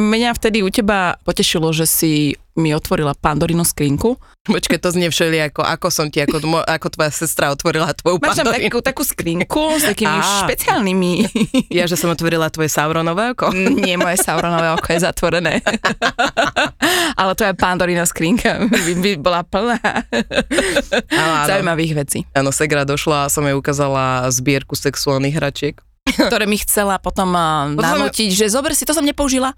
Mňa vtedy u teba potešilo, že si mi otvorila Pandorinu skrinku. Počkej, to znie všeli ako, ako som ti, ako, ako tvoja sestra otvorila tvoju Máš tam takú, takú skrinku s takými Á, špeciálnymi... Ja, že som otvorila tvoje Sauronové oko? Nie, moje Sauronové oko je zatvorené. Ale tvoja Pandorina skrinka by, by bola plná zaujímavých vecí. Áno, Segra došla a som jej ukázala zbierku sexuálnych hračiek ktoré mi chcela potom nanútiť, že zober si, to som nepoužila.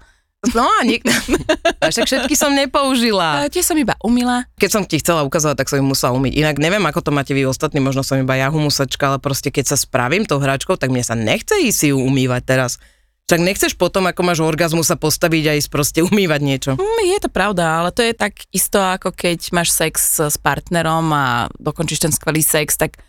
No a niek- však všetky som nepoužila. A tie som iba umila. Keď som ti chcela ukázať, tak som ich musela umyť. Inak neviem, ako to máte vy ostatní, možno som iba ja humusačka, ale proste keď sa spravím tou hračkou, tak mne sa nechce ísť si ju umývať teraz. Však nechceš potom, ako máš orgazmu, sa postaviť a ísť proste umývať niečo. Mm, je to pravda, ale to je tak isto, ako keď máš sex s partnerom a dokončíš ten skvelý sex, tak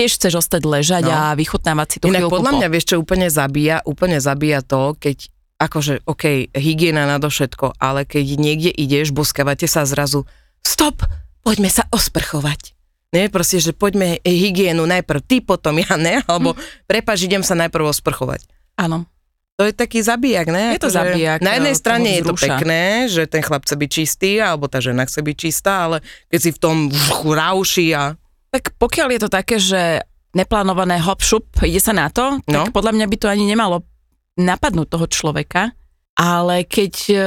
tiež chceš ostať ležať no. a vychutnávať si tú Inak podľa po. mňa, vieš čo úplne zabíja, úplne zabíja to, keď akože, OK, hygiena na všetko, ale keď niekde ideš, boskávate sa zrazu, stop, poďme sa osprchovať. Nie, proste, že poďme hygienu najprv ty, potom ja, ne? Alebo hm. prepač, idem sa najprv osprchovať. Áno. To je taký zabijak, ne? Je to akože zabijak. Na jednej strane je to pekné, že ten chlap chce byť čistý, alebo tá žena chce byť čistá, ale keď si v tom rauši a... Tak pokiaľ je to také, že neplánované hop šup, ide sa na to, tak no. podľa mňa by to ani nemalo napadnúť toho človeka, ale keď uh,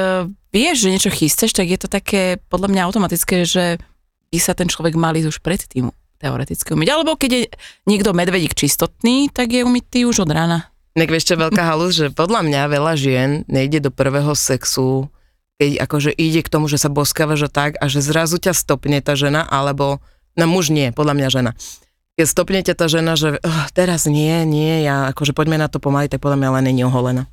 vieš, že niečo chystáš, tak je to také podľa mňa automatické, že by sa ten človek mal ísť už predtým teoreticky umyť. Alebo keď je niekto medvedík čistotný, tak je umytý už od rána. Nek čo, veľká halus, že podľa mňa veľa žien nejde do prvého sexu, keď akože ide k tomu, že sa boskáva, že tak a že zrazu ťa stopne tá žena, alebo, no muž nie, podľa mňa žena keď stopnete tá žena, že oh, teraz nie, nie, ja akože poďme na to pomaly, tak podľa mňa ale není oholená.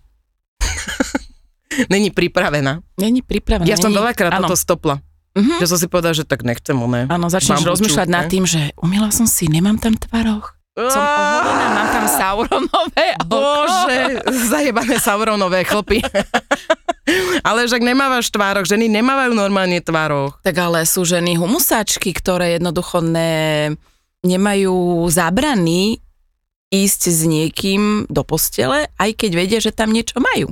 není pripravená. Není pripravená. Ja není... som veľakrát ano. toto stopla. Uh-huh. Že som si povedal, že tak nechcem, ne. Áno, začneš rozmýšľať nad tým, že umila som si, nemám tam tvaroch. Som oholená, mám tam sauronové Bože, zajebané sauronové chlpy. ale však nemávaš tvároch, ženy nemávajú normálne tvároch. Tak ale sú ženy humusáčky, ktoré jednoducho ne nemajú zábrany ísť s niekým do postele, aj keď vedia, že tam niečo majú.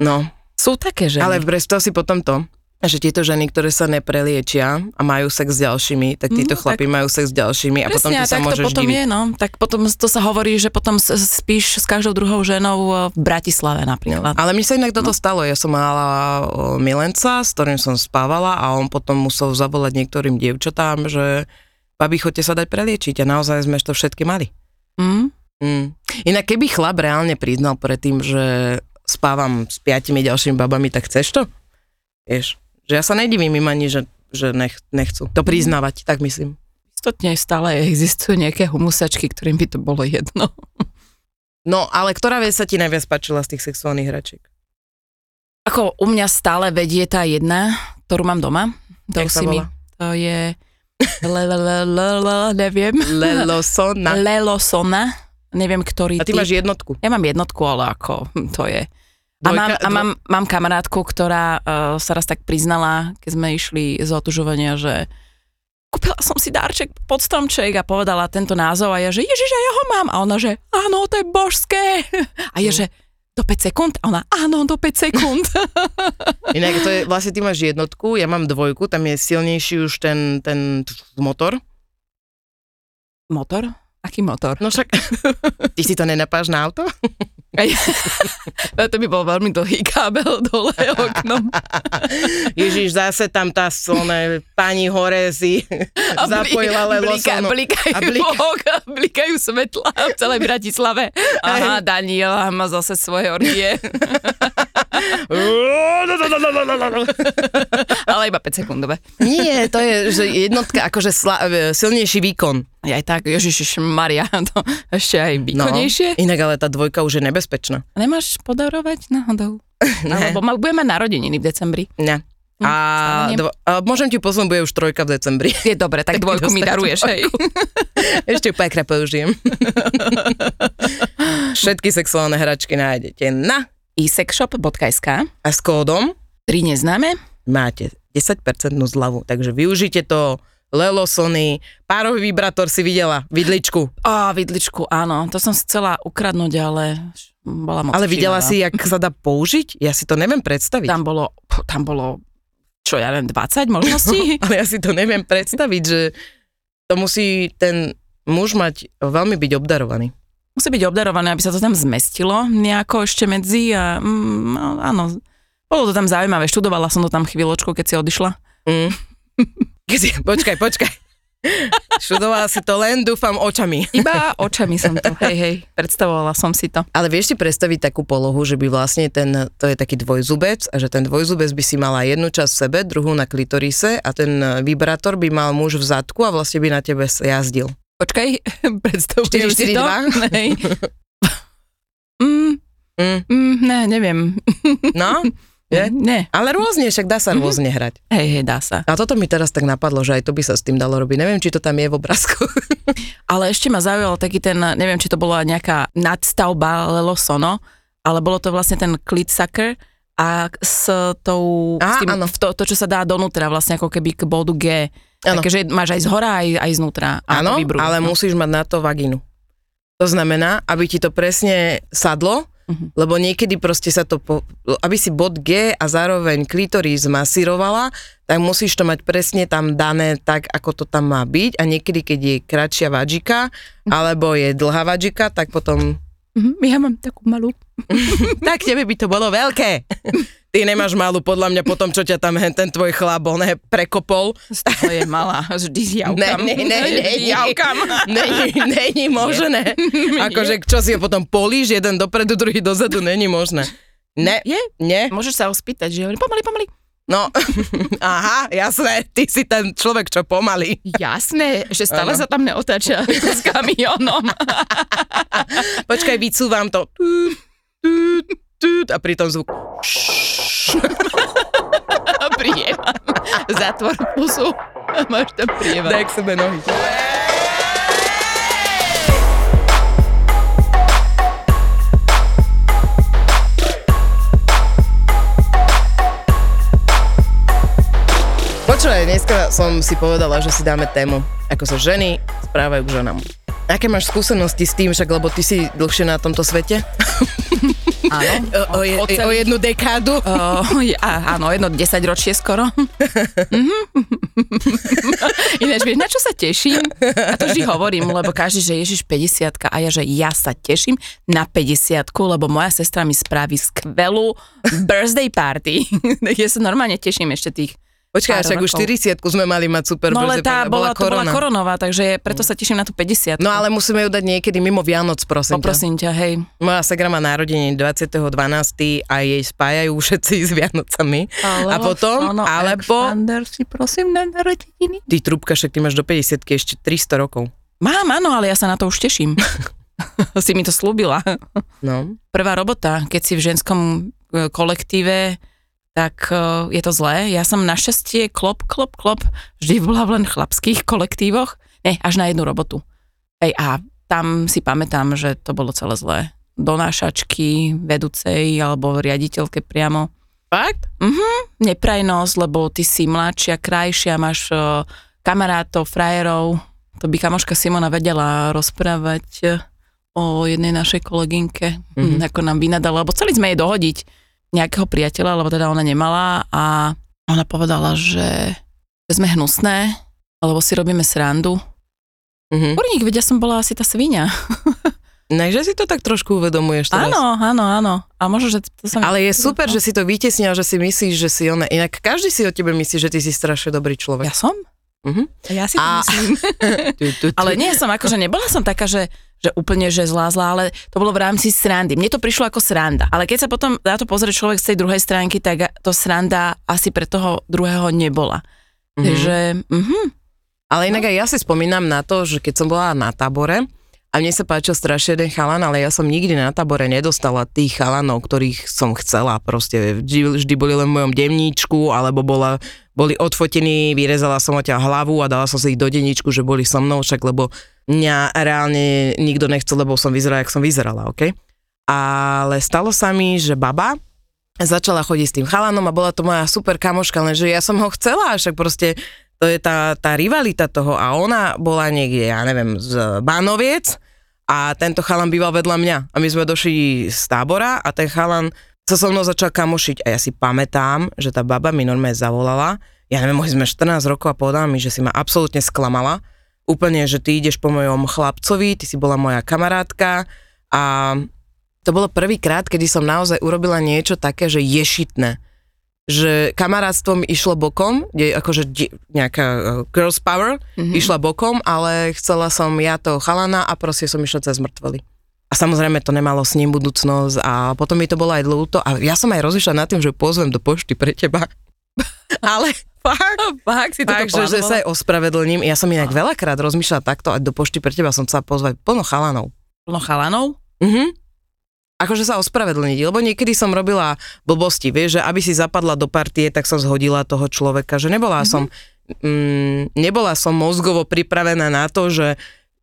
No. Sú také ženy. Ale predstav si potom to, že tieto ženy, ktoré sa nepreliečia a majú sex s ďalšími, tak títo no, chlapi tak, majú sex s ďalšími a potom ty sa môžeš to potom diviť. je, no. Tak potom to sa hovorí, že potom spíš s každou druhou ženou v Bratislave napríklad. No. Ale mi sa inak toto no. stalo. Ja som mala milenca, s ktorým som spávala a on potom musel zavolať niektorým dievčatám, že babi, chodte sa dať preliečiť a naozaj sme to všetky mali. Mm. Mm. Inak keby chlap reálne priznal predtým, že spávam s piatimi ďalšími babami, tak chceš to? Vieš, že ja sa nedivím im ani, že, že nech, nechcú to priznávať, tak myslím. Istotne stále existujú nejaké humusačky, ktorým by to bolo jedno. No, ale ktorá vec sa ti najviac páčila z tých sexuálnych hračiek? Ako u mňa stále vedie tá jedna, ktorú mám doma. To, si mi, to je neviem. Lelosona. Lelosona. Neviem, ktorý A ty, ty máš jednotku. Ja mám jednotku, ale ako, to je. A, mám, a mám, mám kamarátku, ktorá uh, sa raz tak priznala, keď sme išli z otužovania, že kúpila som si dárček pod stromček a povedala tento názov a ja, že ježiš, ja ho mám. A ona, že áno, to je božské. A je, mm. že do 5 sekúnd? A ona, áno, do 5 sekúnd. Inak to je, vlastne ty máš jednotku, ja mám dvojku, tam je silnejší už ten, ten motor. Motor? Aký motor? No však, ty si to nenapáš na auto? to by bol veľmi dlhý kábel dole oknom. Ježiš, zase tam tá slone pani hore si a zapojila blika, blikajú, a blika. a blikajú svetla v celej Bratislave. Aha, Daniela má zase svoje orgie. Ale iba 5 sekundové. Nie, to je že jednotka, akože sla, silnejší výkon. Aj tak, Ježiš Maria, to ešte aj výkonnejšie. No, inak ale tá dvojka už je nebezpečná. Nemáš podarovať náhodou? Alebo mal, budeme narodeniny v decembri. Ne. Hm, a, dvo- a môžem ti posunúť, bude už trojka v decembri. Je dobre, tak, dvojku mi daruješ, hej. Ešte pekne použijem. Všetky sexuálne hračky nájdete na isexshop.sk a s kódom 3 neznáme máte 10% zľavu, takže využite to Lelo Sony, párový vibrátor si videla, vidličku. Á, vidličku, áno, to som chcela ukradnúť, ale bola moc Ale videla si, jak sa dá použiť? Ja si to neviem predstaviť. Tam bolo, tam bolo, čo ja neviem, 20 možností? No, ale ja si to neviem predstaviť, že to musí ten muž mať veľmi byť obdarovaný. Musí byť obdarovaný, aby sa to tam zmestilo nejako ešte medzi a mm, no, áno, bolo to tam zaujímavé, študovala som to tam chvíľočku, keď si odišla. Mm. počkaj, počkaj. Študovala si to len, dúfam, očami. Iba očami som to, hej, hej, predstavovala som si to. Ale vieš si predstaviť takú polohu, že by vlastne ten, to je taký dvojzubec a že ten dvojzubec by si mala jednu časť v sebe, druhú na klitorise a ten vibrátor by mal muž v zadku a vlastne by na tebe jazdil. Počkaj, predstavujem 4, 4, si to. 2? Nej. mm, mm. Mm, ne, neviem. No? Je? Ne. Ale rôzne, však dá sa mm-hmm. rôzne hrať. Hej, hej, dá sa. A toto mi teraz tak napadlo, že aj to by sa s tým dalo robiť. Neviem, či to tam je v obrázku. ale ešte ma zaujal taký ten, neviem, či to bola nejaká nadstavba Lelosono, ale bolo to vlastne ten clit sucker a s tou, Aha, s tým, to, to, čo sa dá donútra, vlastne ako keby k bodu G. Takže máš aj z hora, aj, aj znútra. Áno, ale no. musíš mať na to vagínu. To znamená, aby ti to presne sadlo, Uh-huh. Lebo niekedy proste sa to, po, aby si bod G a zároveň klitoris masírovala, tak musíš to mať presne tam dané tak, ako to tam má byť a niekedy, keď je kratšia vadžika, uh-huh. alebo je dlhá vadžika, tak potom... Uh-huh. Ja mám takú malú. tak tebe by to bolo veľké. Ty nemáš malú, podľa mňa, potom, čo ťa tam hen ten tvoj chlap, ne, prekopol. To je malá, vždy s javkam. Ne, ne, ne, ne, Není, není možné. Akože, čo si ho potom políš, jeden dopredu, druhý dozadu, není možné. Ne, je? Nie? Môžeš sa ho spýtať, že pomaly, pomaly. No, aha, jasné, ty si ten človek, čo pomaly. Jasné, že stále ano. sa tam neotáča s kamionom. Počkaj, vycúvam to. A pri tom zvuk. Prievam. Zatvor pusu. Máš tam prievam. Daj k sebe nohy. Počúvaj, dneska som si povedala, že si dáme tému, ako sa ženy správajú k ženám. Aké máš skúsenosti s tým, však lebo ty si dlhšie na tomto svete? Áno. O, o, je, o, jednu dekádu? O, ja, áno, jedno desať ročie skoro. Mhm. Ináč, vieš, na čo sa teším? A to vždy hovorím, lebo každý, že Ježiš 50 a ja, že ja sa teším na 50 lebo moja sestra mi spraví skvelú birthday party. ja sa normálne teším ešte tých Počkaj, však už 40 sme mali mať super No ale tá bola, bola, korona. bola koronová, takže preto sa teším na tú 50 No ale musíme ju dať niekedy mimo Vianoc, prosím Poprosím ťa. ťa, hej. Moja segra má narodenie 20.12. a jej spájajú všetci s Vianocami. Ale a potom, no, alebo... si prosím na narodeniny. Ty trúbka, však ty máš do 50 ešte 300 rokov. Mám, áno, ale ja sa na to už teším. si mi to slúbila. No. Prvá robota, keď si v ženskom e, kolektíve tak uh, je to zlé. Ja som našťastie klop, klop, klop vždy bola v len chlapských kolektívoch, ne, až na jednu robotu. Ej, a tam si pamätám, že to bolo celé zlé. Donášačky, vedúcej alebo riaditeľke priamo. Fakt? Mhm, neprajnosť, lebo ty si mladšia, krajšia, máš uh, kamarátov, frajerov. To by kamoška Simona vedela rozprávať uh, o jednej našej kolegynke, mm-hmm. ako nám vynadala, lebo chceli sme jej dohodiť nejakého priateľa, lebo teda ona nemala a ona povedala, že sme hnusné, alebo si robíme srandu. Mm-hmm. Kurník, vedia som bola asi tá svinia. Ne, že si to tak trošku uvedomuješ teraz. Áno, áno, áno. A možno, že to sa Ale je super, že si to vytesnil, že si myslíš, že si ona. Inak každý si o tebe myslí, že ty si strašne dobrý človek. Ja som? Uh-huh. Ja si to a... myslím. ale nie som, akože nebola som taká, že, že úplne, že zlá, zlá, ale to bolo v rámci srandy. Mne to prišlo ako sranda. Ale keď sa potom na to pozrie človek z tej druhej stránky, tak to sranda asi pre toho druhého nebola. Uh-huh. Takže, uh-huh. Ale inak no. aj ja si spomínam na to, že keď som bola na tábore, mne sa páčil strašne jeden chalan, ale ja som nikdy na tábore nedostala tých chalanov, ktorých som chcela. Proste vždy, vždy boli len v mojom denníčku, alebo bola, boli odfotení, vyrezala som odtiaľ hlavu a dala som si ich do denníčku, že boli so mnou, však lebo mňa reálne nikto nechcel, lebo som vyzerala, jak som vyzerala, OK? Ale stalo sa mi, že baba začala chodiť s tým chalanom a bola to moja super kamoška, lenže ja som ho chcela, však proste to je tá, tá rivalita toho a ona bola niekde, ja neviem, z Bánoviec a tento chalan býval vedľa mňa. A my sme došli z tábora a ten chalan sa so mnou začal kamošiť. A ja si pamätám, že tá baba mi normálne zavolala, ja neviem, mohli sme 14 rokov a povedala mi, že si ma absolútne sklamala, úplne, že ty ideš po mojom chlapcovi, ty si bola moja kamarátka. A to bolo prvýkrát, kedy som naozaj urobila niečo také, že ješitné že kamarátstvo mi išlo bokom, kde akože nejaká uh, girls power mm-hmm. išla bokom, ale chcela som ja to chalana a proste som išla cez mŕtvoly. A samozrejme to nemalo s ním budúcnosť a potom mi to bolo aj ľúto a ja som aj rozmýšľala nad tým, že pozvem do pošty pre teba. ale fakt, fakt si fakt, že, že sa aj ospravedlním. Ja som inak veľakrát rozmýšľala takto a do pošty pre teba som chcela pozvať plno chalanov. Plno chalanov? Mhm akože sa ospravedlniť, lebo niekedy som robila blbosti, vieš, že aby si zapadla do partie, tak som zhodila toho človeka, že nebola mm-hmm. som mm, nebola som mozgovo pripravená na to, že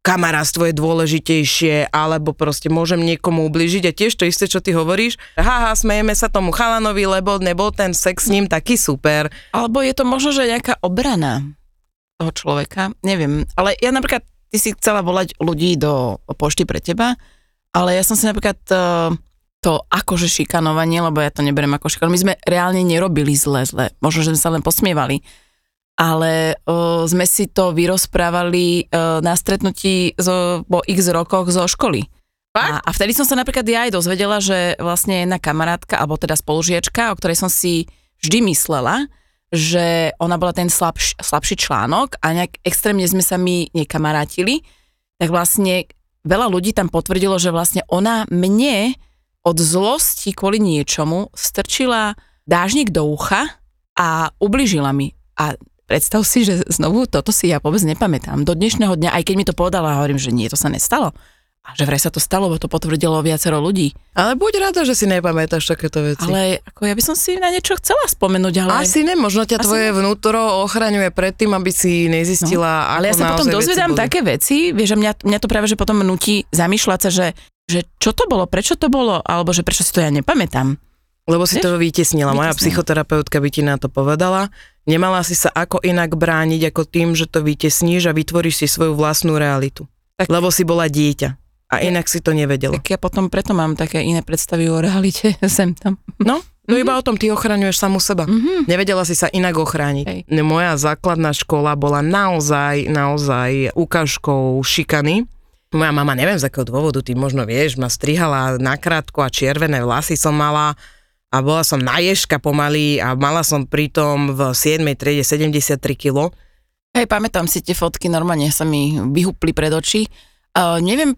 kamarátstvo je dôležitejšie, alebo proste môžem niekomu ubližiť a tiež to isté, čo ty hovoríš, haha, smejeme sa tomu chalanovi, lebo nebol ten sex s ním taký super. Alebo je to možno, že nejaká obrana toho človeka, neviem, ale ja napríklad, ty si chcela volať ľudí do pošty pre teba, ale ja som si napríklad uh, to akože šikanovanie, lebo ja to neberiem ako šikanovanie, my sme reálne nerobili zle, zle. Možno, že sme sa len posmievali. Ale uh, sme si to vyrozprávali uh, na stretnutí zo, po x rokoch zo školy. A, a vtedy som sa napríklad ja aj dozvedela, že vlastne jedna kamarátka, alebo teda spolužiečka, o ktorej som si vždy myslela, že ona bola ten slabš, slabší článok a nejak extrémne sme sa my nekamarátili, tak vlastne veľa ľudí tam potvrdilo, že vlastne ona mne od zlosti kvôli niečomu strčila dážnik do ucha a ubližila mi. A predstav si, že znovu toto si ja vôbec nepamätám. Do dnešného dňa, aj keď mi to povedala, hovorím, že nie, to sa nestalo. A že vraj sa to stalo, bo to potvrdilo viacero ľudí. Ale buď rada, že si nepamätáš takéto veci. Ale ako ja by som si na niečo chcela spomenúť, ale... Asi ne, možno ťa Asi tvoje ne. vnútro ochraňuje pred tým, aby si nezistila, no. Ale ja sa potom dozvedám také veci, vieš, že mňa, mňa to práve, že potom nutí zamýšľať sa, že, že čo to bolo, prečo to bolo, alebo že prečo si to ja nepamätám. Lebo si vieš? to vytesnila. Moja psychoterapeutka by ti na to povedala. Nemala si sa ako inak brániť, ako tým, že to vytesníš a vytvoríš si svoju vlastnú realitu. Tak. Lebo si bola dieťa. A inak si to nevedela. Tak ja potom preto mám také iné predstavy o realite sem tam. No, no mm-hmm. iba o tom, ty ochraňuješ samu seba. Mm-hmm. Nevedela si sa inak ochrániť. Hej. Moja základná škola bola naozaj, naozaj ukážkou šikany. Moja mama, neviem z akého dôvodu, ty možno vieš, ma strihala nakrátko a červené vlasy som mala a bola som na ježka pomaly a mala som pritom v 7. triede 73 kg. Hej, pamätám si tie fotky, normálne sa mi vyhupli pred oči. Uh, neviem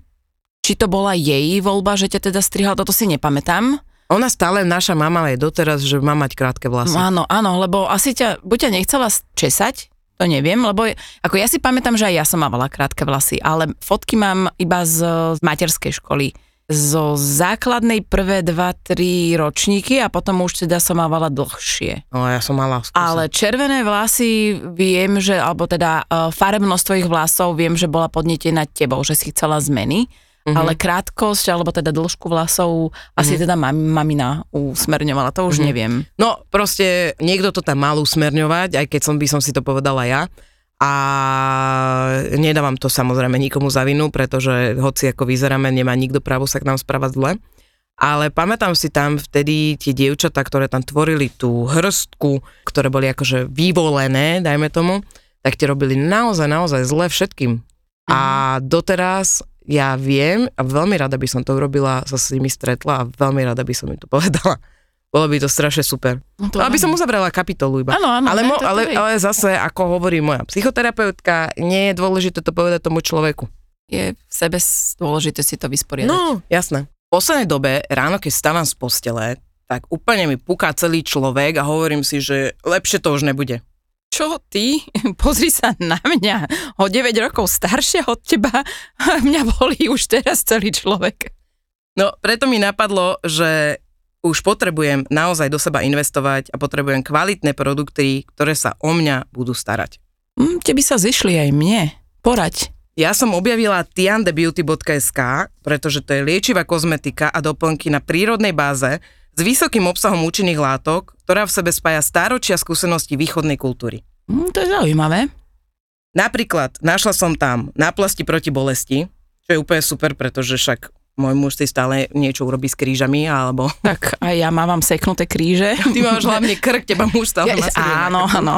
či to bola jej voľba, že ťa teda strihala, toto si nepamätám. Ona stále, naša mama je doteraz, že má mať krátke vlasy. Áno, áno, lebo asi ťa, buď ťa nechcela česať, to neviem, lebo ako ja si pamätám, že aj ja som mávala krátke vlasy, ale fotky mám iba z, z materskej školy. Zo základnej prvé 2-3 ročníky a potom už teda som mávala dlhšie. No ja som mala skúsa. Ale červené vlasy viem, že, alebo teda uh, farebnosť tvojich vlasov viem, že bola podnetená tebou, že si chcela zmeny uh-huh. ale krátkosť, alebo teda dĺžku vlasov, uh-huh. asi mhm. teda mam, mamina usmerňovala, to už uh-huh. neviem. No proste niekto to tam mal usmerňovať, aj keď som by som si to povedala ja. A nedávam to samozrejme nikomu za vinu, pretože hoci ako vyzeráme, nemá nikto právo sa k nám správať zle. Ale pamätám si tam vtedy tie dievčatá, ktoré tam tvorili tú hrstku, ktoré boli akože vyvolené, dajme tomu, tak tie robili naozaj, naozaj zle všetkým A doteraz ja viem a veľmi rada by som to urobila, sa s nimi stretla a veľmi rada by som im to povedala. Bolo by to strašne super. No to aby som uzavrela kapitolu iba. Áno, áno. Ale, mo, ale, ale zase, ako hovorí moja psychoterapeutka, nie je dôležité to povedať tomu človeku. Je v sebe dôležité si to vysporiadať. No, jasné. V poslednej dobe, ráno keď stávam z postele, tak úplne mi puká celý človek a hovorím si, že lepšie to už nebude čo ty? Pozri sa na mňa. O 9 rokov staršia od teba. Mňa bolí už teraz celý človek. No, preto mi napadlo, že už potrebujem naozaj do seba investovať a potrebujem kvalitné produkty, ktoré sa o mňa budú starať. Mm, teby sa zišli aj mne. Porať. Ja som objavila tiandebeauty.sk, pretože to je liečivá kozmetika a doplnky na prírodnej báze, s vysokým obsahom účinných látok, ktorá v sebe spája stáročia skúsenosti východnej kultúry. Mm, to je zaujímavé. Napríklad našla som tam náplasti proti bolesti, čo je úplne super, pretože však môj muž si stále niečo urobí s krížami, alebo... Tak a ja mám seknuté kríže. Ty máš hlavne krk, teba muž stále ja, Áno, áno.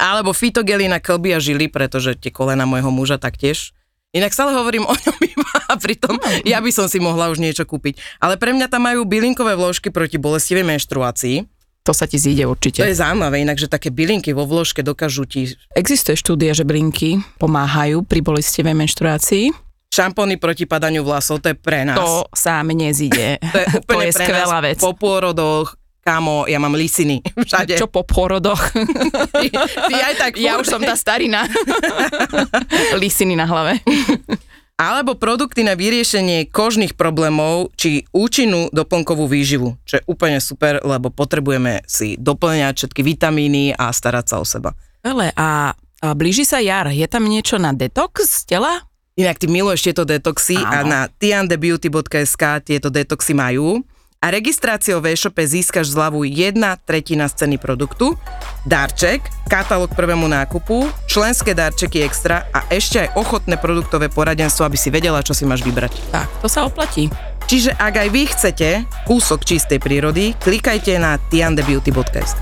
Alebo fitogely na klby a žily, pretože tie kolena môjho muža taktiež Inak stále hovorím o ňom iba a pritom ja by som si mohla už niečo kúpiť. Ale pre mňa tam majú bylinkové vložky proti bolestivej menštruácii. To sa ti zíde určite. To je zaujímavé, inak, že také bylinky vo vložke dokážu ti... Existuje štúdia, že bylinky pomáhajú pri bolestivej menštruácii. Šampóny proti padaniu vlasov, to je pre nás. To sa mne zíde. to je úplne to je skvelá vec. Po pôrodoch, Kámo, ja mám lisiny všade. Čo po porodoch? ty, ty aj tak Ja už som tá starina. lisiny na hlave. Alebo produkty na vyriešenie kožných problémov, či účinnú doplnkovú výživu, čo je úplne super, lebo potrebujeme si doplňať všetky vitamíny a starať sa o seba. Ale a, a blíži sa jar, je tam niečo na detox z tela? Inak ty miluješ tieto detoxy Áno. a na tiandebeauty.sk tieto detoxy majú a registráciou v e-shope získaš zľavu 1 tretina z ceny produktu, darček, katalóg prvému nákupu, členské darčeky extra a ešte aj ochotné produktové poradenstvo, aby si vedela, čo si máš vybrať. Tak, to sa oplatí. Čiže ak aj vy chcete kúsok čistej prírody, klikajte na tiandebeauty.sk.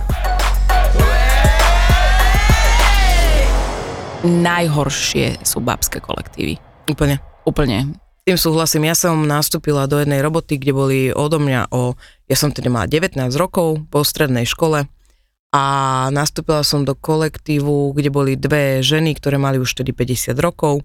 Najhoršie sú babské kolektívy. Úplne. Úplne tým súhlasím, ja som nastúpila do jednej roboty, kde boli odo mňa o, ja som tedy mala 19 rokov po strednej škole a nastúpila som do kolektívu, kde boli dve ženy, ktoré mali už tedy 50 rokov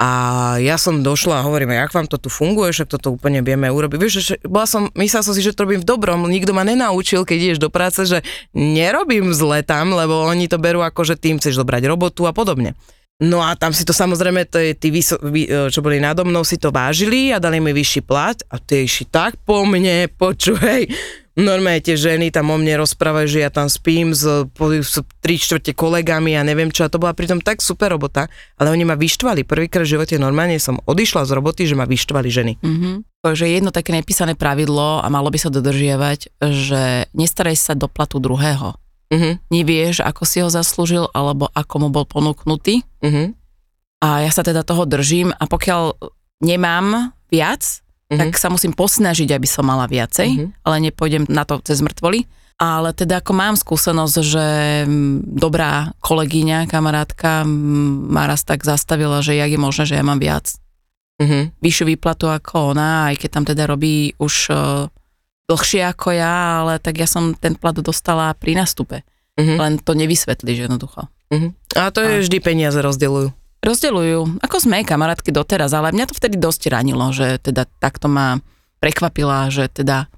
a ja som došla a hovorím, jak vám to tu funguje, však toto úplne vieme urobiť. Vieš, že bola som, myslela som si, že to robím v dobrom, nikto ma nenaučil, keď ideš do práce, že nerobím zle tam, lebo oni to berú ako, že tým chceš zobrať robotu a podobne. No a tam si to samozrejme, to tí, vyso, vy, e, čo boli nado mnou, si to vážili a dali mi vyšší plat a tie išli tak po mne, počuj, normálne tie ženy tam o mne rozprávajú, že ja tam spím s, s tri čtvrte kolegami a neviem čo a to bola pritom tak super robota, ale oni ma vyštvali. Prvýkrát v živote normálne som odišla z roboty, že ma vyštvali ženy. Mm-hmm. Takže jedno také nepísané pravidlo a malo by sa dodržiavať, že nestaraj sa do platu druhého uh-huh. nevieš, ako si ho zaslúžil, alebo ako mu bol ponúknutý. Uh-huh. A ja sa teda toho držím a pokiaľ nemám viac, uh-huh. tak sa musím posnažiť, aby som mala viacej, uh-huh. ale nepôjdem na to cez mŕtvoly. Ale teda ako mám skúsenosť, že dobrá kolegyňa, kamarátka ma raz tak zastavila, že jak je možné, že ja mám viac. Uh-huh. Vyššiu výplatu ako ona, aj keď tam teda robí už dlhšie ako ja, ale tak ja som ten plat dostala pri nastupe. Uh-huh. Len to nevysvetlíš jednoducho. Uh-huh. A to je a... vždy peniaze rozdeľujú. Rozdeľujú. Ako sme kamarátky doteraz, ale mňa to vtedy dosť ranilo, že teda takto ma prekvapila, že teda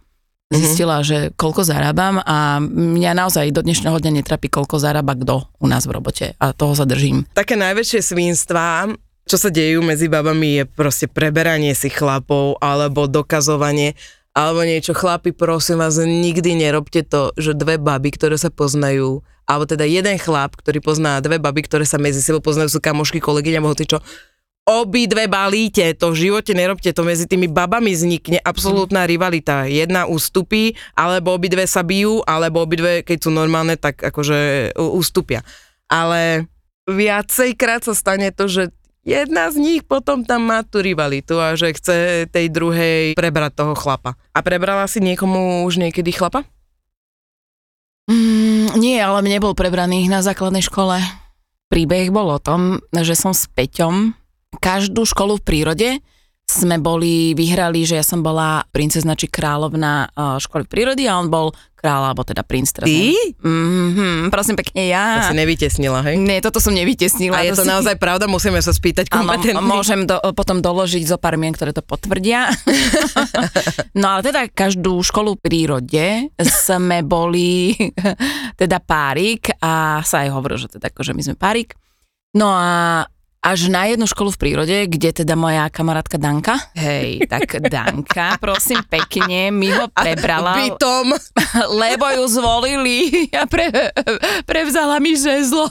mhm. zistila, uh-huh. že koľko zarábam a mňa naozaj do dnešného dňa netrapí, koľko zarába kto u nás v robote a toho sa držím. Také najväčšie svinstvá, čo sa dejú medzi babami je proste preberanie si chlapov alebo dokazovanie alebo niečo, chlapi, prosím vás, nikdy nerobte to, že dve baby, ktoré sa poznajú, alebo teda jeden chlap, ktorý pozná dve baby, ktoré sa medzi sebou poznajú, sú kamošky, kolegyňa, hoci čo, dve balíte, to v živote nerobte, to medzi tými babami vznikne absolútna rivalita. Jedna ústupí, alebo obidve sa bijú, alebo obidve, keď sú normálne, tak akože ústupia. Ale viacejkrát sa stane to, že jedna z nich potom tam má tú rivalitu a že chce tej druhej prebrať toho chlapa. A prebrala si niekomu už niekedy chlapa? Mm, nie, ale mne bol prebraný na základnej škole. príbeh bol o tom, že som s Peťom každú školu v prírode sme boli, vyhrali, že ja som bola princezna či kráľovna uh, školy prírody a on bol kráľ, alebo teda princ. Teraz Ty? Mm-hmm, prosím pekne, ja. To si nevytesnila, hej? Nie, toto som nevytesnila. A je to, si... naozaj pravda? Musíme sa spýtať kompetentný. Áno, môžem do, potom doložiť zo pár mien, ktoré to potvrdia. no ale teda každú školu v prírode sme boli teda párik a sa aj hovorilo, že teda akože my sme párik. No a až na jednu školu v prírode, kde teda moja kamarátka Danka, hej, tak Danka, prosím pekne, mi ho prebrala. Bytom. Lebo ju zvolili a pre, prevzala mi žezlo.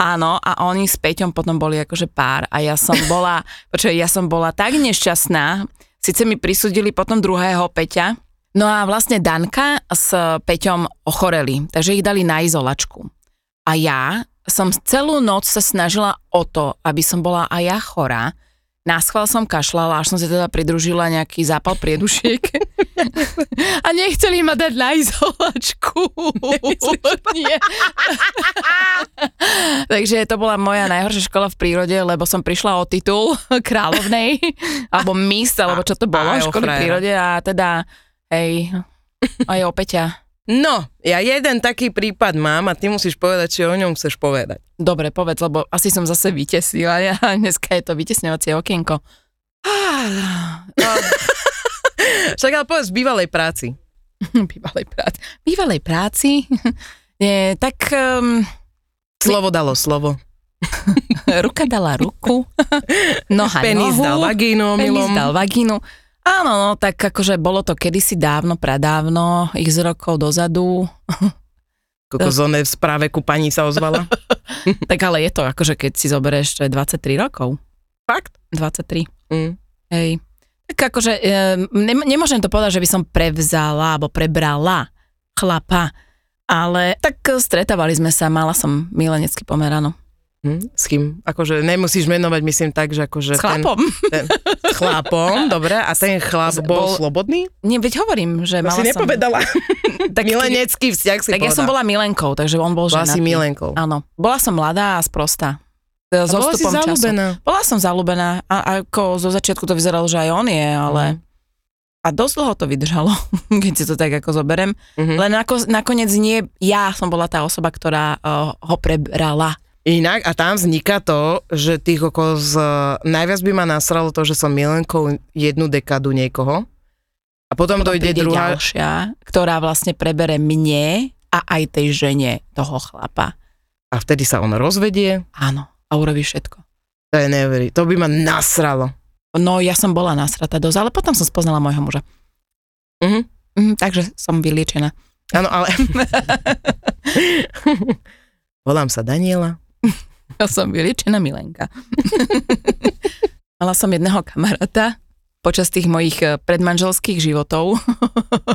Áno, a oni s Peťom potom boli akože pár a ja som bola, počuaj, ja som bola tak nešťastná, síce mi prisudili potom druhého Peťa, no a vlastne Danka s Peťom ochoreli, takže ich dali na izolačku. A ja som celú noc sa snažila o to, aby som bola aj ja chorá. Na schvál som kašľala, až som si teda pridružila nejaký zápal priedušiek. A nechceli ma dať na izolačku. Nie. Takže to bola moja najhoršia škola v prírode, lebo som prišla o titul kráľovnej, alebo miss, alebo čo to bolo, školy v prírode a teda, hej, aj o Peťa. No, ja jeden taký prípad mám a ty musíš povedať, či o ňom chceš povedať. Dobre, povedz, lebo asi som zase vytesnila. Ja, dneska je to vytesňovacie okienko. Však ale povedz v bývalej práci. bývalej práci. Bývalej práci? Nie, tak... Um, slovo dalo slovo. Ruka dala ruku. Noha Penis nohu. dal vagínu. Penis dal vagínu. Áno, no, tak akože bolo to kedysi dávno, pradávno, x rokov dozadu. Koko zone v správe ku pani sa ozvala. tak ale je to akože keď si zoberieš, čo je 23 rokov. Fakt? 23. Mm. Hej. Tak akože ne, nemôžem to povedať, že by som prevzala alebo prebrala chlapa, ale tak stretávali sme sa, mala som milenecký pomer, áno. Hm, s kým? Akože nemusíš menovať, myslím tak, že akože... S chlapom. Ten, ten, s chlapom, dobre. A ten chlap bol, bol slobodný? Nie, veď hovorím, že to mala si nepovedala. tak, Milenecký vzťah si Tak povedal. ja som bola milenkou, takže on bol bola ženatý. si milenkou. Áno. Bola som mladá a sprostá. A bola si zalúbená. Bola som zalúbená a, ako zo začiatku to vyzeralo, že aj on je, ale... Mm. A dosť dlho to vydržalo, keď si to tak ako zoberem. Mm-hmm. Len ako, nakoniec nie, ja som bola tá osoba, ktorá uh, ho prebrala. Inak, a tam vzniká to, že tých kokos, najviac by ma nasralo to, že som milenkou jednu dekadu niekoho. A potom, potom dojde druhá... ďalšia, ktorá vlastne prebere mne a aj tej žene toho chlapa. A vtedy sa on rozvedie. Áno, a urobí všetko. To je neverí. To by ma nasralo. No, ja som bola nasratá dosť, ale potom som spoznala môjho muža. Mhm. Mm, takže som vyliečená. Áno, ale... Volám sa Daniela. Ja som vyliečená Milenka. Mala som jedného kamaráta počas tých mojich eh, predmanželských životov,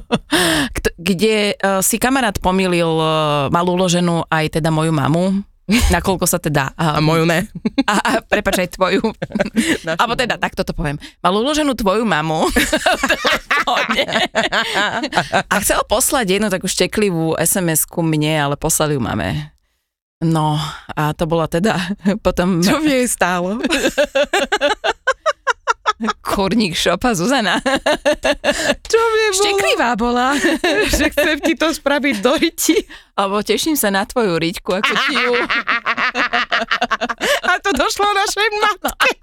kde eh, si kamarát pomýlil, eh, mal uloženú aj teda moju mamu, nakoľko sa teda... A, a moju ne. A, a prepač aj tvoju. Alebo teda, takto to poviem. Mal uloženú tvoju mamu a chcel poslať jednu takú šteklivú SMS-ku mne, ale poslali ju mame. No, a to bola teda potom... Čo mi jej stálo? Kurník šopa Zuzana. Čo mi bolo? Šteklivá bola. že chcem ti to spraviť do riti. Alebo teším sa na tvoju riťku, ako ti ju... A to došlo našej matke.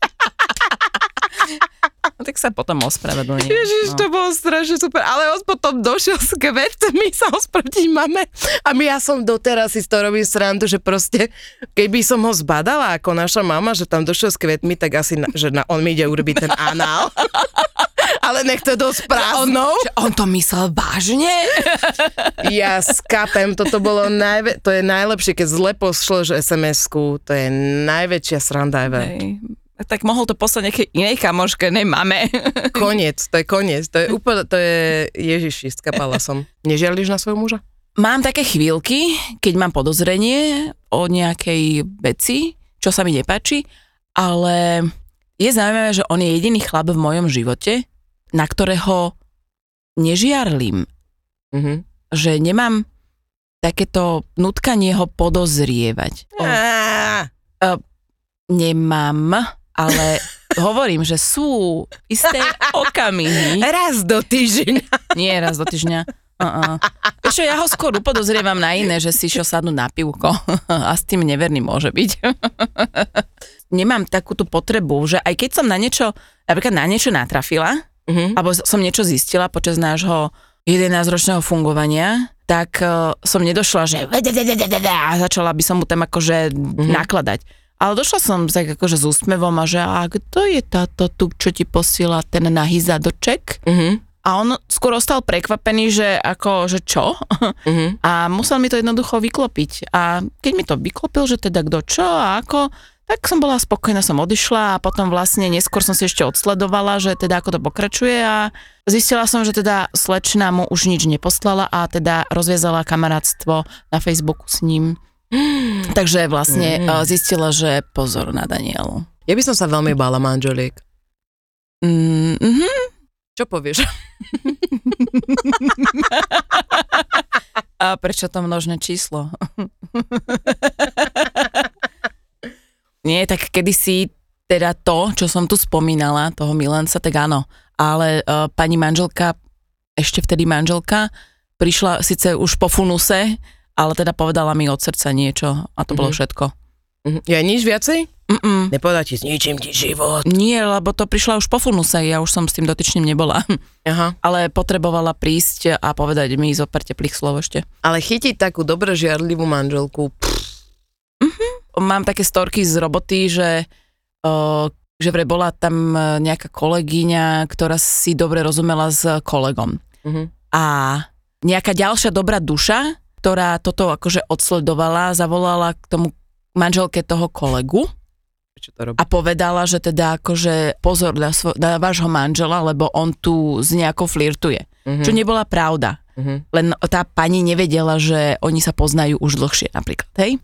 Sa potom ospravedlním. Ježiš, no. to bolo strašne super, ale on potom došiel s kvetmi sa ospravedlniť mame a my ja som doteraz si z toho robím srandu, že proste, keby som ho zbadala ako naša mama, že tam došiel s kvetmi, tak asi, na, že na, on mi ide urobiť ten anál. ale nech to dosť prázdnou. On, on to myslel vážne? ja skapem, toto bolo najve- to je najlepšie, keď zle pošleš SMS-ku, to je najväčšia sranda ever. Hej tak mohol to poslať nejakej inej kamoške, ne mame. Koniec, to je koniec, to je úplne, to je, ježiši, skapala som. Nežiarliš na svojho muža? Mám také chvíľky, keď mám podozrenie o nejakej veci, čo sa mi nepáči, ale je zaujímavé, že on je jediný chlap v mojom živote, na ktorého nežiarlim. Mm-hmm. Že nemám takéto nutkanie ho podozrievať. O, uh, nemám, ale hovorím, že sú isté okamihy. Raz do týždňa. Nie raz do týždňa. Uh-uh. Ešte ja ho skôr upodozrievam na iné, že si išiel sadnúť na pivko a s tým neverný môže byť. Nemám takú tú potrebu, že aj keď som na niečo, napríklad na niečo natrafila, uh-huh. alebo som niečo zistila počas nášho 11-ročného fungovania, tak uh, som nedošla, že a začala by som mu tam akože uh-huh. nakladať. Ale došla som tak akože s úsmevom a že a kto je táto tu, čo ti posiela ten nahý zadoček? Uh-huh. A on skôr ostal prekvapený, že ako, že čo? Uh-huh. A musel mi to jednoducho vyklopiť. A keď mi to vyklopil, že teda kto čo a ako, tak som bola spokojná, som odišla a potom vlastne neskôr som si ešte odsledovala, že teda ako to pokračuje a zistila som, že teda slečna mu už nič neposlala a teda rozviazala kamarátstvo na Facebooku s ním. Takže vlastne mm. zistila, že pozor na Danielu. Ja by som sa veľmi bála manželiek. Mm-hmm. Čo povieš? a prečo to množné číslo? Nie, tak kedysi teda to, čo som tu spomínala, toho Milanca, tak áno. Ale uh, pani manželka, ešte vtedy manželka, prišla síce už po funuse, ale teda povedala mi od srdca niečo a to mm-hmm. bolo mhm. všetko. Mm-hmm. Ja nič viacej? Mm-mm. Nepovedať ti, zničím ti život. Nie, lebo to prišla už po funuse, ja už som s tým dotyčným nebola. Aha. Ale potrebovala prísť a povedať mi zo pár teplých slov ešte. Ale chytiť takú dobre žiarlivú manželku, mm-hmm mám také storky z roboty, že, uh, že vre bola tam nejaká kolegyňa, ktorá si dobre rozumela s kolegom. Uh-huh. A nejaká ďalšia dobrá duša, ktorá toto akože odsledovala, zavolala k tomu manželke toho kolegu a povedala, že teda akože pozor na, svo- na vášho manžela, lebo on tu z nejako flirtuje. Uh-huh. Čo nebola pravda. Uh-huh. Len tá pani nevedela, že oni sa poznajú už dlhšie napríklad, hej?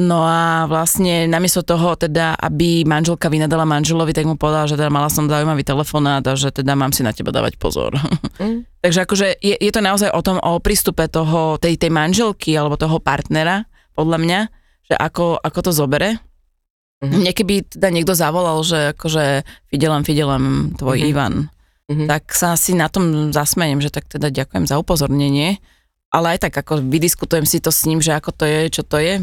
No a vlastne namiesto toho teda, aby manželka vynadala manželovi, tak mu povedala, že teda mala som zaujímavý telefonát a že teda mám si na teba dávať pozor. Mm. Takže akože je, je to naozaj o tom, o prístupe toho, tej, tej manželky alebo toho partnera, podľa mňa, že ako, ako to zobere. Mm-hmm. Mne keby teda niekto zavolal, že akože fidelem, fidelem, tvoj mm-hmm. Ivan, mm-hmm. tak sa asi na tom zasmejem, že tak teda ďakujem za upozornenie. Ale aj tak ako vydiskutujem si to s ním, že ako to je, čo to je.